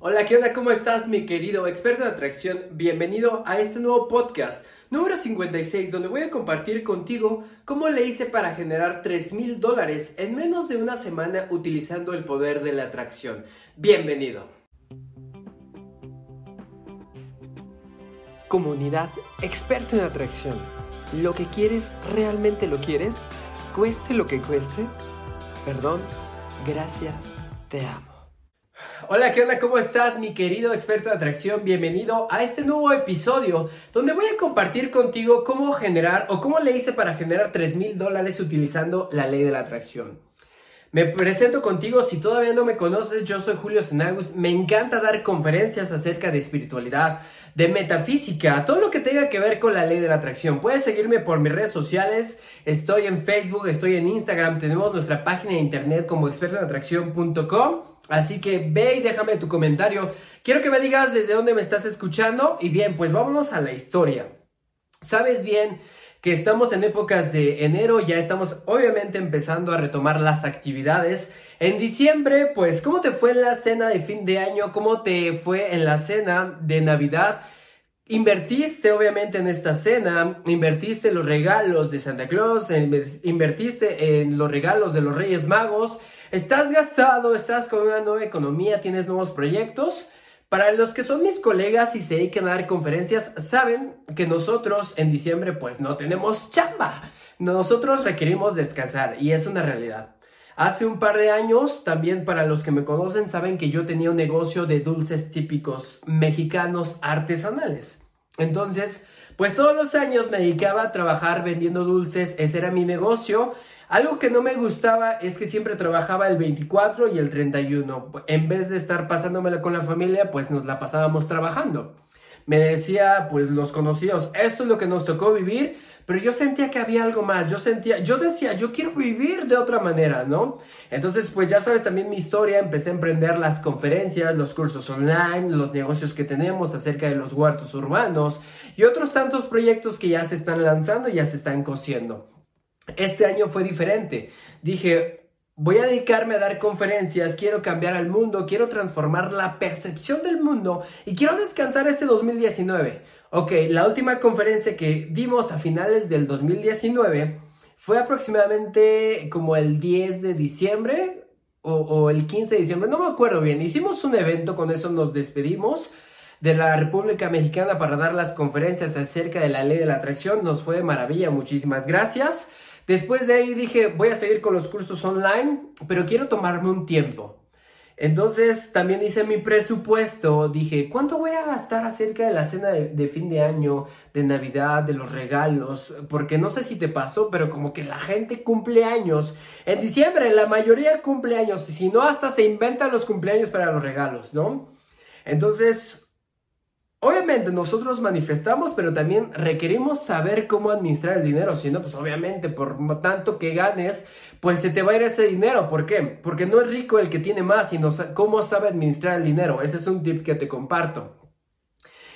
Hola, ¿qué onda? ¿Cómo estás, mi querido experto de atracción? Bienvenido a este nuevo podcast, número 56, donde voy a compartir contigo cómo le hice para generar 3 mil dólares en menos de una semana utilizando el poder de la atracción. Bienvenido. Comunidad experto en atracción. ¿Lo que quieres realmente lo quieres? Cueste lo que cueste. Perdón, gracias, te amo. Hola, ¿qué onda? ¿Cómo estás, mi querido experto de atracción? Bienvenido a este nuevo episodio donde voy a compartir contigo cómo generar o cómo le hice para generar 3 mil dólares utilizando la ley de la atracción. Me presento contigo, si todavía no me conoces, yo soy Julio Senagus, me encanta dar conferencias acerca de espiritualidad, de metafísica, todo lo que tenga que ver con la ley de la atracción. Puedes seguirme por mis redes sociales, estoy en Facebook, estoy en Instagram, tenemos nuestra página de internet como expertoenatracción.com. Así que ve y déjame tu comentario. Quiero que me digas desde dónde me estás escuchando. Y bien, pues vámonos a la historia. Sabes bien que estamos en épocas de enero, ya estamos obviamente empezando a retomar las actividades. En diciembre, pues, ¿cómo te fue la cena de fin de año? ¿Cómo te fue en la cena de Navidad? Invertiste obviamente en esta cena, invertiste los regalos de Santa Claus, invertiste en los regalos de los Reyes Magos, Estás gastado, estás con una nueva economía, tienes nuevos proyectos. Para los que son mis colegas y se dedican a dar conferencias, saben que nosotros en diciembre pues no tenemos chamba. Nosotros requerimos descansar y es una realidad. Hace un par de años, también para los que me conocen, saben que yo tenía un negocio de dulces típicos mexicanos artesanales. Entonces, pues todos los años me dedicaba a trabajar vendiendo dulces, ese era mi negocio algo que no me gustaba es que siempre trabajaba el 24 y el 31. En vez de estar pasándomela con la familia, pues nos la pasábamos trabajando. Me decía, pues los conocidos, esto es lo que nos tocó vivir, pero yo sentía que había algo más. Yo sentía, yo decía, yo quiero vivir de otra manera, ¿no? Entonces, pues ya sabes también mi historia, empecé a emprender las conferencias, los cursos online, los negocios que tenemos acerca de los huertos urbanos y otros tantos proyectos que ya se están lanzando ya se están cosiendo. Este año fue diferente. Dije, voy a dedicarme a dar conferencias, quiero cambiar al mundo, quiero transformar la percepción del mundo y quiero descansar este 2019. Ok, la última conferencia que dimos a finales del 2019 fue aproximadamente como el 10 de diciembre o, el 15 de diciembre, no me acuerdo bien. Hicimos un evento, con eso nos despedimos de la República Mexicana para dar las conferencias acerca de la ley de la atracción. Nos fue de maravilla, muchísimas gracias. Después de ahí dije, voy a seguir con los cursos online, pero quiero tomarme un tiempo. Entonces también hice mi presupuesto, dije, ¿cuánto voy a gastar acerca de la cena de, fin de año, de Navidad, de los regalos? Porque no sé si te pasó, pero como que la gente cumple años. En diciembre la mayoría cumple años, y si no hasta se inventan los cumpleaños para los regalos, ¿no? Entonces Obviamente nosotros manifestamos, pero también requerimos saber cómo administrar el dinero. Si no, pues obviamente por tanto que ganes, pues se te va a ir ese dinero. ¿Por qué? Porque no es rico el que tiene más, sino cómo sabe administrar el dinero. Ese es un tip que te comparto.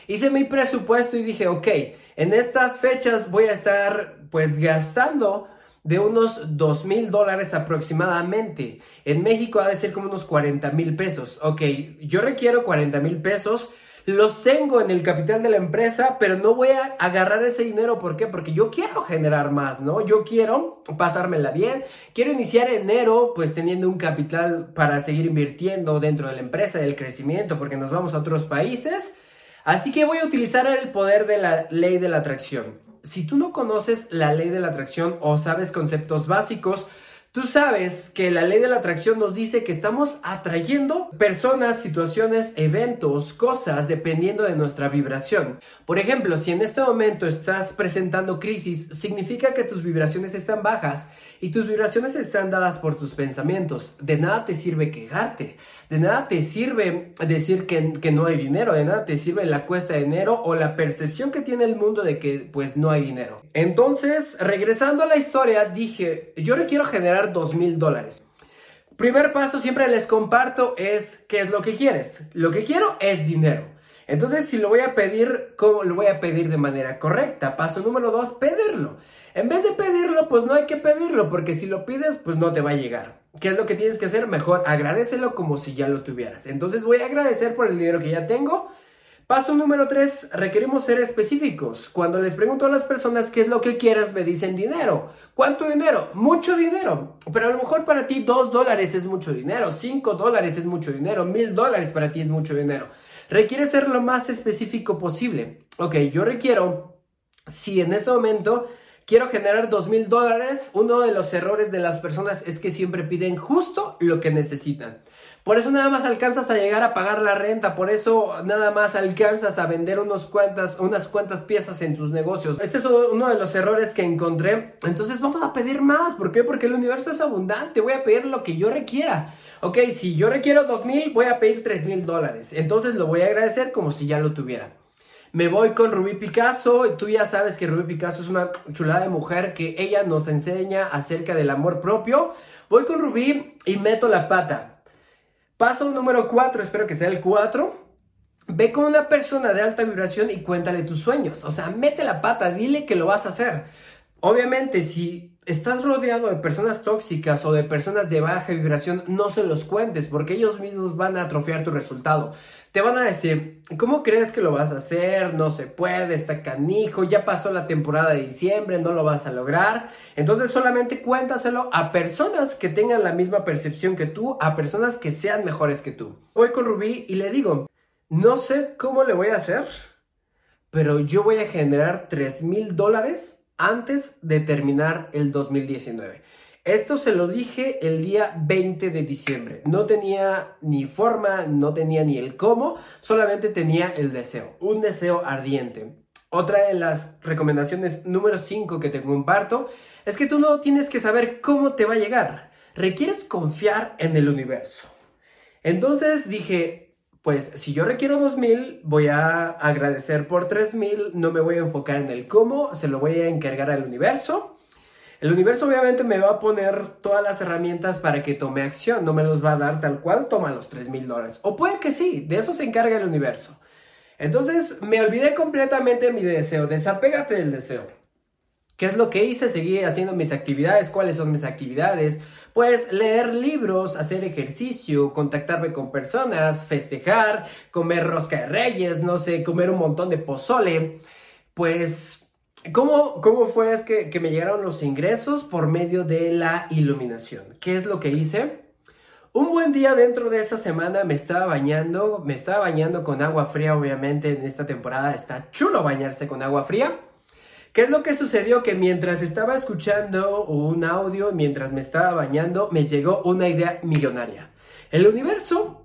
Hice mi presupuesto y dije, ok, en estas fechas voy a estar pues gastando de unos dos mil dólares aproximadamente. En México ha de ser como unos 40 mil pesos. Ok, yo requiero 40 mil pesos los tengo en el capital de la empresa, pero no voy a agarrar ese dinero. ¿Por qué? Porque yo quiero generar más, ¿no? Yo quiero pasármela bien. Quiero iniciar enero, pues teniendo un capital para seguir invirtiendo dentro de la empresa, del crecimiento, porque nos vamos a otros países. Así que voy a utilizar el poder de la ley de la atracción. Si tú no conoces la ley de la atracción o sabes conceptos básicos, Tú sabes que la ley de la atracción nos dice que estamos atrayendo personas, situaciones, eventos, cosas dependiendo de nuestra vibración. Por ejemplo, si en este momento estás presentando crisis, significa que tus vibraciones están bajas y tus vibraciones están dadas por tus pensamientos. De nada te sirve quejarte, de nada te sirve decir que, que, no hay dinero, de nada te sirve la cuesta de dinero o la percepción que tiene el mundo de que pues no hay dinero. Entonces, regresando a la historia, dije, yo requiero generar dos mil dólares. Primer paso, siempre les comparto, es qué es lo que quieres. Lo que quiero es dinero. Entonces, si lo voy a pedir, ¿cómo lo voy a pedir de manera correcta? Paso número dos, pedirlo. En vez de pedirlo, pues no hay que pedirlo, porque si lo pides, pues no te va a llegar. ¿Qué es lo que tienes que hacer? Mejor agradecelo como si ya lo tuvieras. Entonces voy a agradecer por el dinero que ya tengo. Paso número 3, requerimos ser específicos. Cuando les pregunto a las personas qué es lo que quieras, me dicen dinero. ¿Cuánto dinero? Mucho dinero. Pero a lo mejor para ti 2 dólares es mucho dinero, 5 dólares es mucho dinero, 1000 dólares para ti es mucho dinero. Requiere ser lo más específico posible. Ok, yo requiero, si en este momento quiero generar dos mil dólares, uno de los errores de las personas es que siempre piden justo lo que necesitan. Por eso nada más alcanzas a llegar a pagar la renta, por eso nada más alcanzas a vender unos cuantas, unas cuantas piezas en tus negocios. Este es uno de los errores que encontré. Entonces vamos a pedir más. ¿Por qué? Porque el universo es abundante. Voy a pedir lo que yo requiera. Ok, si yo requiero dos mil, voy a pedir tres mil dólares. Entonces lo voy a agradecer como si ya lo tuviera. Me voy con Rubí Picasso. Tú ya sabes que Rubí Picasso es una chulada de mujer que ella nos enseña acerca del amor propio. Voy con Rubí y meto la pata. Paso número 4, espero que sea el 4. Ve con una persona de alta vibración y cuéntale tus sueños. O sea, mete la pata, dile que lo vas a hacer. Obviamente, si estás rodeado de personas tóxicas o de personas de baja vibración, no se los cuentes porque ellos mismos van a atrofiar tu resultado. Te van a decir, ¿cómo crees que lo vas a hacer? No se puede, está canijo, ya pasó la temporada de diciembre, no lo vas a lograr. Entonces solamente cuéntaselo a personas que tengan la misma percepción que tú, a personas que sean mejores que tú. Voy con Rubí y le digo, no sé cómo le voy a hacer, pero yo voy a generar 3 mil dólares antes de terminar el 2019. Esto se lo dije el día 20 de diciembre. No tenía ni forma, no tenía ni el cómo, solamente tenía el deseo, un deseo ardiente. Otra de las recomendaciones número 5 que te comparto es que tú no tienes que saber cómo te va a llegar. Requieres confiar en el universo. Entonces dije, pues si yo requiero 2000, voy a agradecer por 3000, no me voy a enfocar en el cómo, se lo voy a encargar al universo. El universo obviamente me va a poner todas las herramientas para que tome acción, no me los va a dar tal cual, toma los 3000 dólares. O puede que sí, de eso se encarga el universo. Entonces me olvidé completamente de mi deseo, desapégate del deseo. ¿Qué es lo que hice? Seguí haciendo mis actividades, cuáles son mis actividades, pues leer libros, hacer ejercicio, contactarme con personas, festejar, comer rosca de reyes, no sé, comer un montón de pozole. Pues, ¿cómo, cómo fue es que, que me llegaron los ingresos? Por medio de la iluminación. ¿Qué es lo que hice? Un buen día dentro de esa semana me estaba bañando, me estaba bañando con agua fría, obviamente en esta temporada está chulo bañarse con agua fría. ¿Qué es lo que sucedió? Que mientras estaba escuchando un audio, mientras me estaba bañando, me llegó una idea millonaria. El universo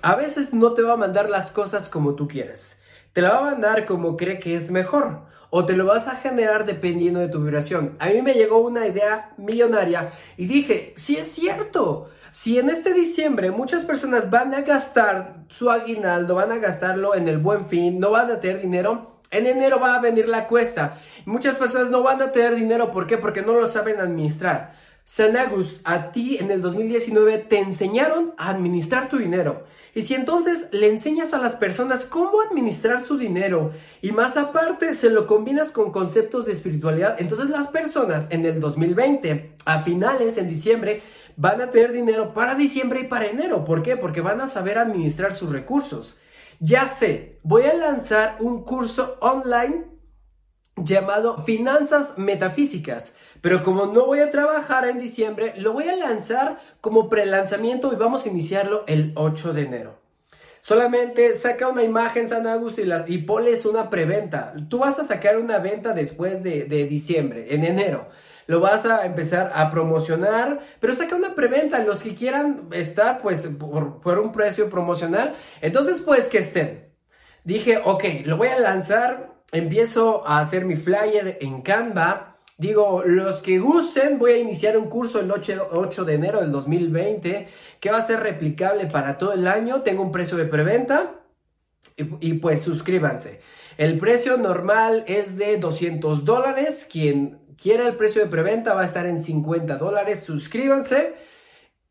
a veces no te va a mandar las cosas como tú quieres. Te la va a mandar como cree que es mejor. O te lo vas a generar dependiendo de tu vibración. A mí me llegó una idea millonaria y dije, sí es cierto. Si en este diciembre muchas personas van a gastar su aguinaldo, van a gastarlo en el buen fin, no van a tener dinero, en enero va a venir la cuesta. Muchas personas no van a tener dinero. ¿Por qué? Porque no lo saben administrar. Sanagus, a ti en el 2019 te enseñaron a administrar tu dinero. Y si entonces le enseñas a las personas cómo administrar su dinero y más aparte se lo combinas con conceptos de espiritualidad, entonces las personas en el 2020, a finales, en diciembre, van a tener dinero para diciembre y para enero. ¿Por qué? Porque van a saber administrar sus recursos. Ya sé, voy a lanzar un curso online llamado Finanzas Metafísicas. Pero como no voy a trabajar en diciembre, lo voy a lanzar como prelanzamiento y vamos a iniciarlo el 8 de enero. Solamente saca una imagen San Agus y, y pones una preventa. Tú vas a sacar una venta después de, de diciembre, en enero lo vas a empezar a promocionar, pero saca una preventa, los que quieran estar pues por, un precio promocional, entonces pues que estén. Dije, ok, lo voy a lanzar, empiezo a hacer mi flyer en Canva, Digo, los que gusten, voy a iniciar un curso el 8, de enero del 2020 que va a ser replicable para todo el año. Tengo un precio de preventa y, y pues suscríbanse. El precio normal es de 200 dólares. Quien quiera el precio de preventa va a estar en 50 dólares. Suscríbanse.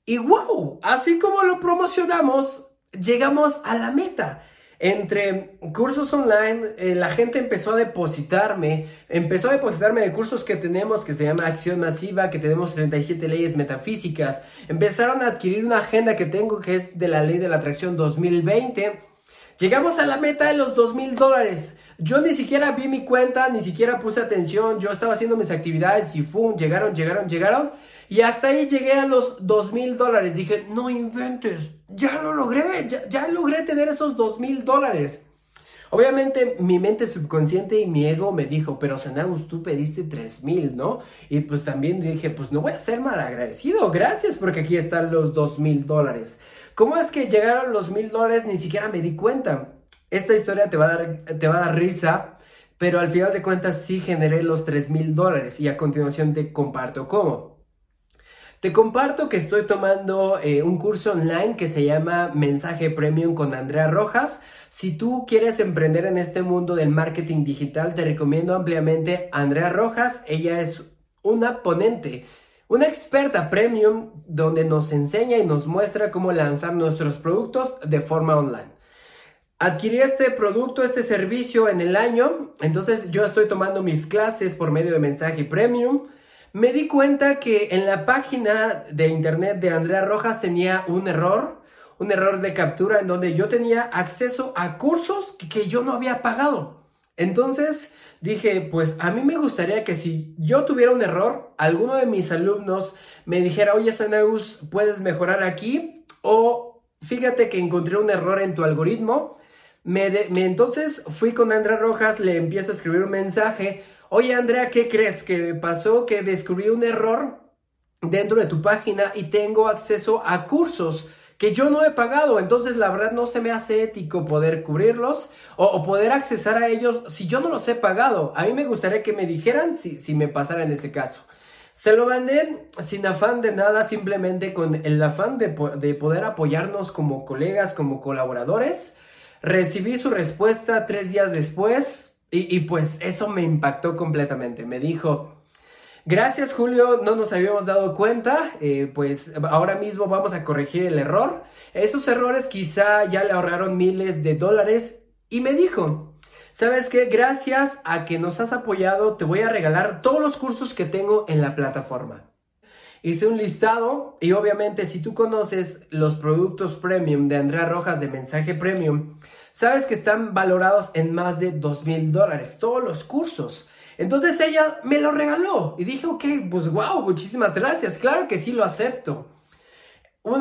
Y wow, así como lo promocionamos, llegamos a la meta. entre cursos online, eh, la gente empezó a depositarme, empezó a depositarme de cursos que tenemos que se llama Acción Masiva, que tenemos 37 leyes metafísicas. Empezaron a adquirir una agenda que tengo que es de la ley de la atracción 2020. Llegamos a la meta de los 2 mil dólares. Yo ni siquiera vi mi cuenta, ni siquiera puse atención, yo estaba haciendo mis actividades y ¡fum! Llegaron, llegaron, llegaron. Y hasta ahí llegué a los dos mil dólares. Dije, no inventes, ya lo logré, ya, logré tener esos dos mil dólares. Obviamente mi mente subconsciente y mi ego me dijo, pero Sanagus, tú pediste tres mil, ¿no? Y pues también dije, pues no voy a ser mal agradecido, gracias porque aquí están los dos mil dólares. ¿Cómo es que llegaron los mil dólares? Ni siquiera me di cuenta. Esta historia te va a dar, te va a dar risa, pero al final de cuentas sí generé los tres mil dólares y a continuación te comparto cómo. Te comparto que estoy tomando eh, un curso online que se llama Mensaje Premium con Andrea Rojas. Si tú quieres emprender en este mundo del marketing digital, te recomiendo ampliamente a Andrea Rojas. Ella es una ponente, una experta premium donde nos enseña y nos muestra cómo lanzar nuestros productos de forma online. Adquirí este producto, este servicio en el año, entonces yo estoy tomando mis clases por medio de mensaje premium me di cuenta que en la página de internet de Andrea Rojas tenía un error, un error de captura en donde yo tenía acceso a cursos que, yo no había pagado. Entonces dije, pues a mí me gustaría que si yo tuviera un error, alguno de mis alumnos me dijera, oye Sanaus, puedes mejorar aquí o fíjate que encontré un error en tu algoritmo. Me, me entonces fui con Andrea Rojas, le empiezo a escribir un mensaje Oye Andrea, ¿qué crees? Que pasó que descubrí un error dentro de tu página y tengo acceso a cursos que yo no he pagado, entonces la verdad no se me hace ético poder cubrirlos o, poder accesar a ellos si yo no los he pagado. A mí me gustaría que me dijeran si, si me pasara en ese caso. Se lo mandé sin afán de nada, simplemente con el afán de, de poder apoyarnos como colegas, como colaboradores. Recibí su respuesta tres días después, y, pues eso me impactó completamente. Me dijo, gracias Julio, no nos habíamos dado cuenta, eh, pues ahora mismo vamos a corregir el error. Esos errores quizá ya le ahorraron miles de dólares. Y me dijo, ¿sabes qué? Gracias a que nos has apoyado, te voy a regalar todos los cursos que tengo en la plataforma. Hice un listado y obviamente si tú conoces los productos premium de Andrea Rojas de Mensaje Premium, sabes que están valorados en más de dos mil dólares, todos los cursos. Entonces ella me lo regaló y dije, ok, pues wow, muchísimas gracias, claro que sí lo acepto.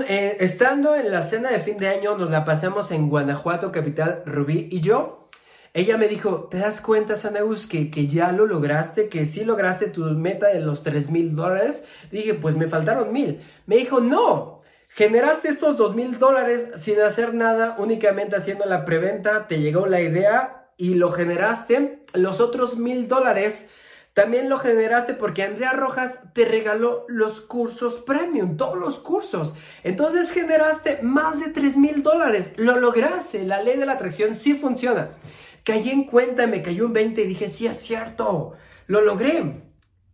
Eh, estando en la cena de fin de año, nos la pasamos en Guanajuato, capital, Rubí y yo. Ella me dijo, ¿te das cuenta, Sanaus, que, que ya lo lograste? Que sí lograste tu meta de los tres mil dólares. Dije, pues me faltaron mil. Me dijo, no, Generaste estos dos mil dólares sin hacer nada, únicamente haciendo la preventa, te llegó la idea y lo generaste. Los otros mil dólares también lo generaste porque Andrea Rojas te regaló los cursos premium, todos los cursos. Entonces generaste más de tres mil dólares. Lo lograste. La ley de la atracción sí funciona. Caí en cuenta, me cayó un 20 y dije, sí es cierto, lo logré.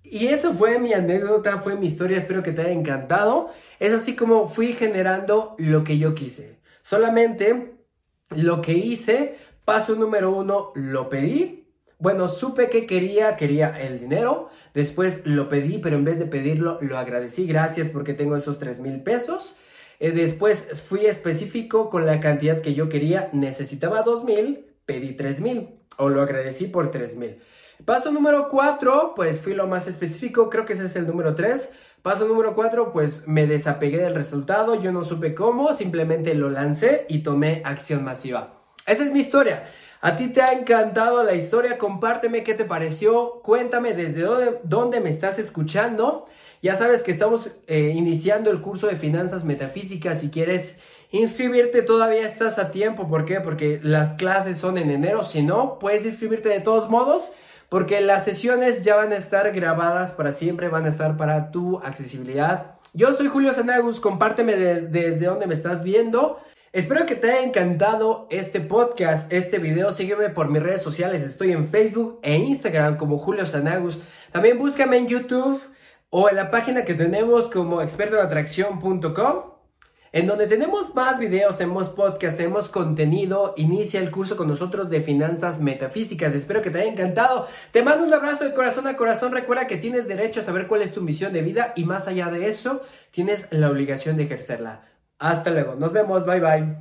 Y eso fue mi anécdota, fue mi historia, espero que te haya encantado. Es así como fui generando lo que yo quise. Solamente lo que hice, paso número uno, lo pedí. Bueno, supe que quería, quería el dinero. Después lo pedí, pero en vez de pedirlo, lo agradecí. Gracias porque tengo esos 3 mil pesos. Eh, después fui específico con la cantidad que yo quería. Necesitaba 2 mil, pedí 3 mil. O lo agradecí por 3 mil. Paso número 4, pues fui lo más específico, creo que ese es el número 3. Paso número 4, pues me desapegué del resultado, yo no supe cómo, simplemente lo lancé y tomé acción masiva. Esa es mi historia. ¿A ti te ha encantado la historia? Compárteme qué te pareció, cuéntame desde dónde, me estás escuchando. Ya sabes que estamos eh, iniciando el curso de finanzas metafísicas. Si quieres inscribirte, todavía estás a tiempo. ¿Por qué? Porque las clases son en enero. Si no, puedes inscribirte de todos modos porque las sesiones ya van a estar grabadas para siempre, van a estar para tu accesibilidad. Yo soy Julio Sanagus, compárteme desde donde me estás viendo. Espero que te haya encantado este podcast, este video. Sígueme por mis redes sociales. Estoy en Facebook e Instagram como Julio Sanagus. También búscame en YouTube o en la página que tenemos como expertoatracción.com. en donde tenemos más videos, tenemos podcast, tenemos contenido. Inicia el curso con nosotros de finanzas metafísicas. Espero que te haya encantado. Te mando un abrazo de corazón a corazón. Recuerda que tienes derecho a saber cuál es tu misión de vida y más allá de eso, tienes la obligación de ejercerla. Hasta luego. Nos vemos. Bye bye.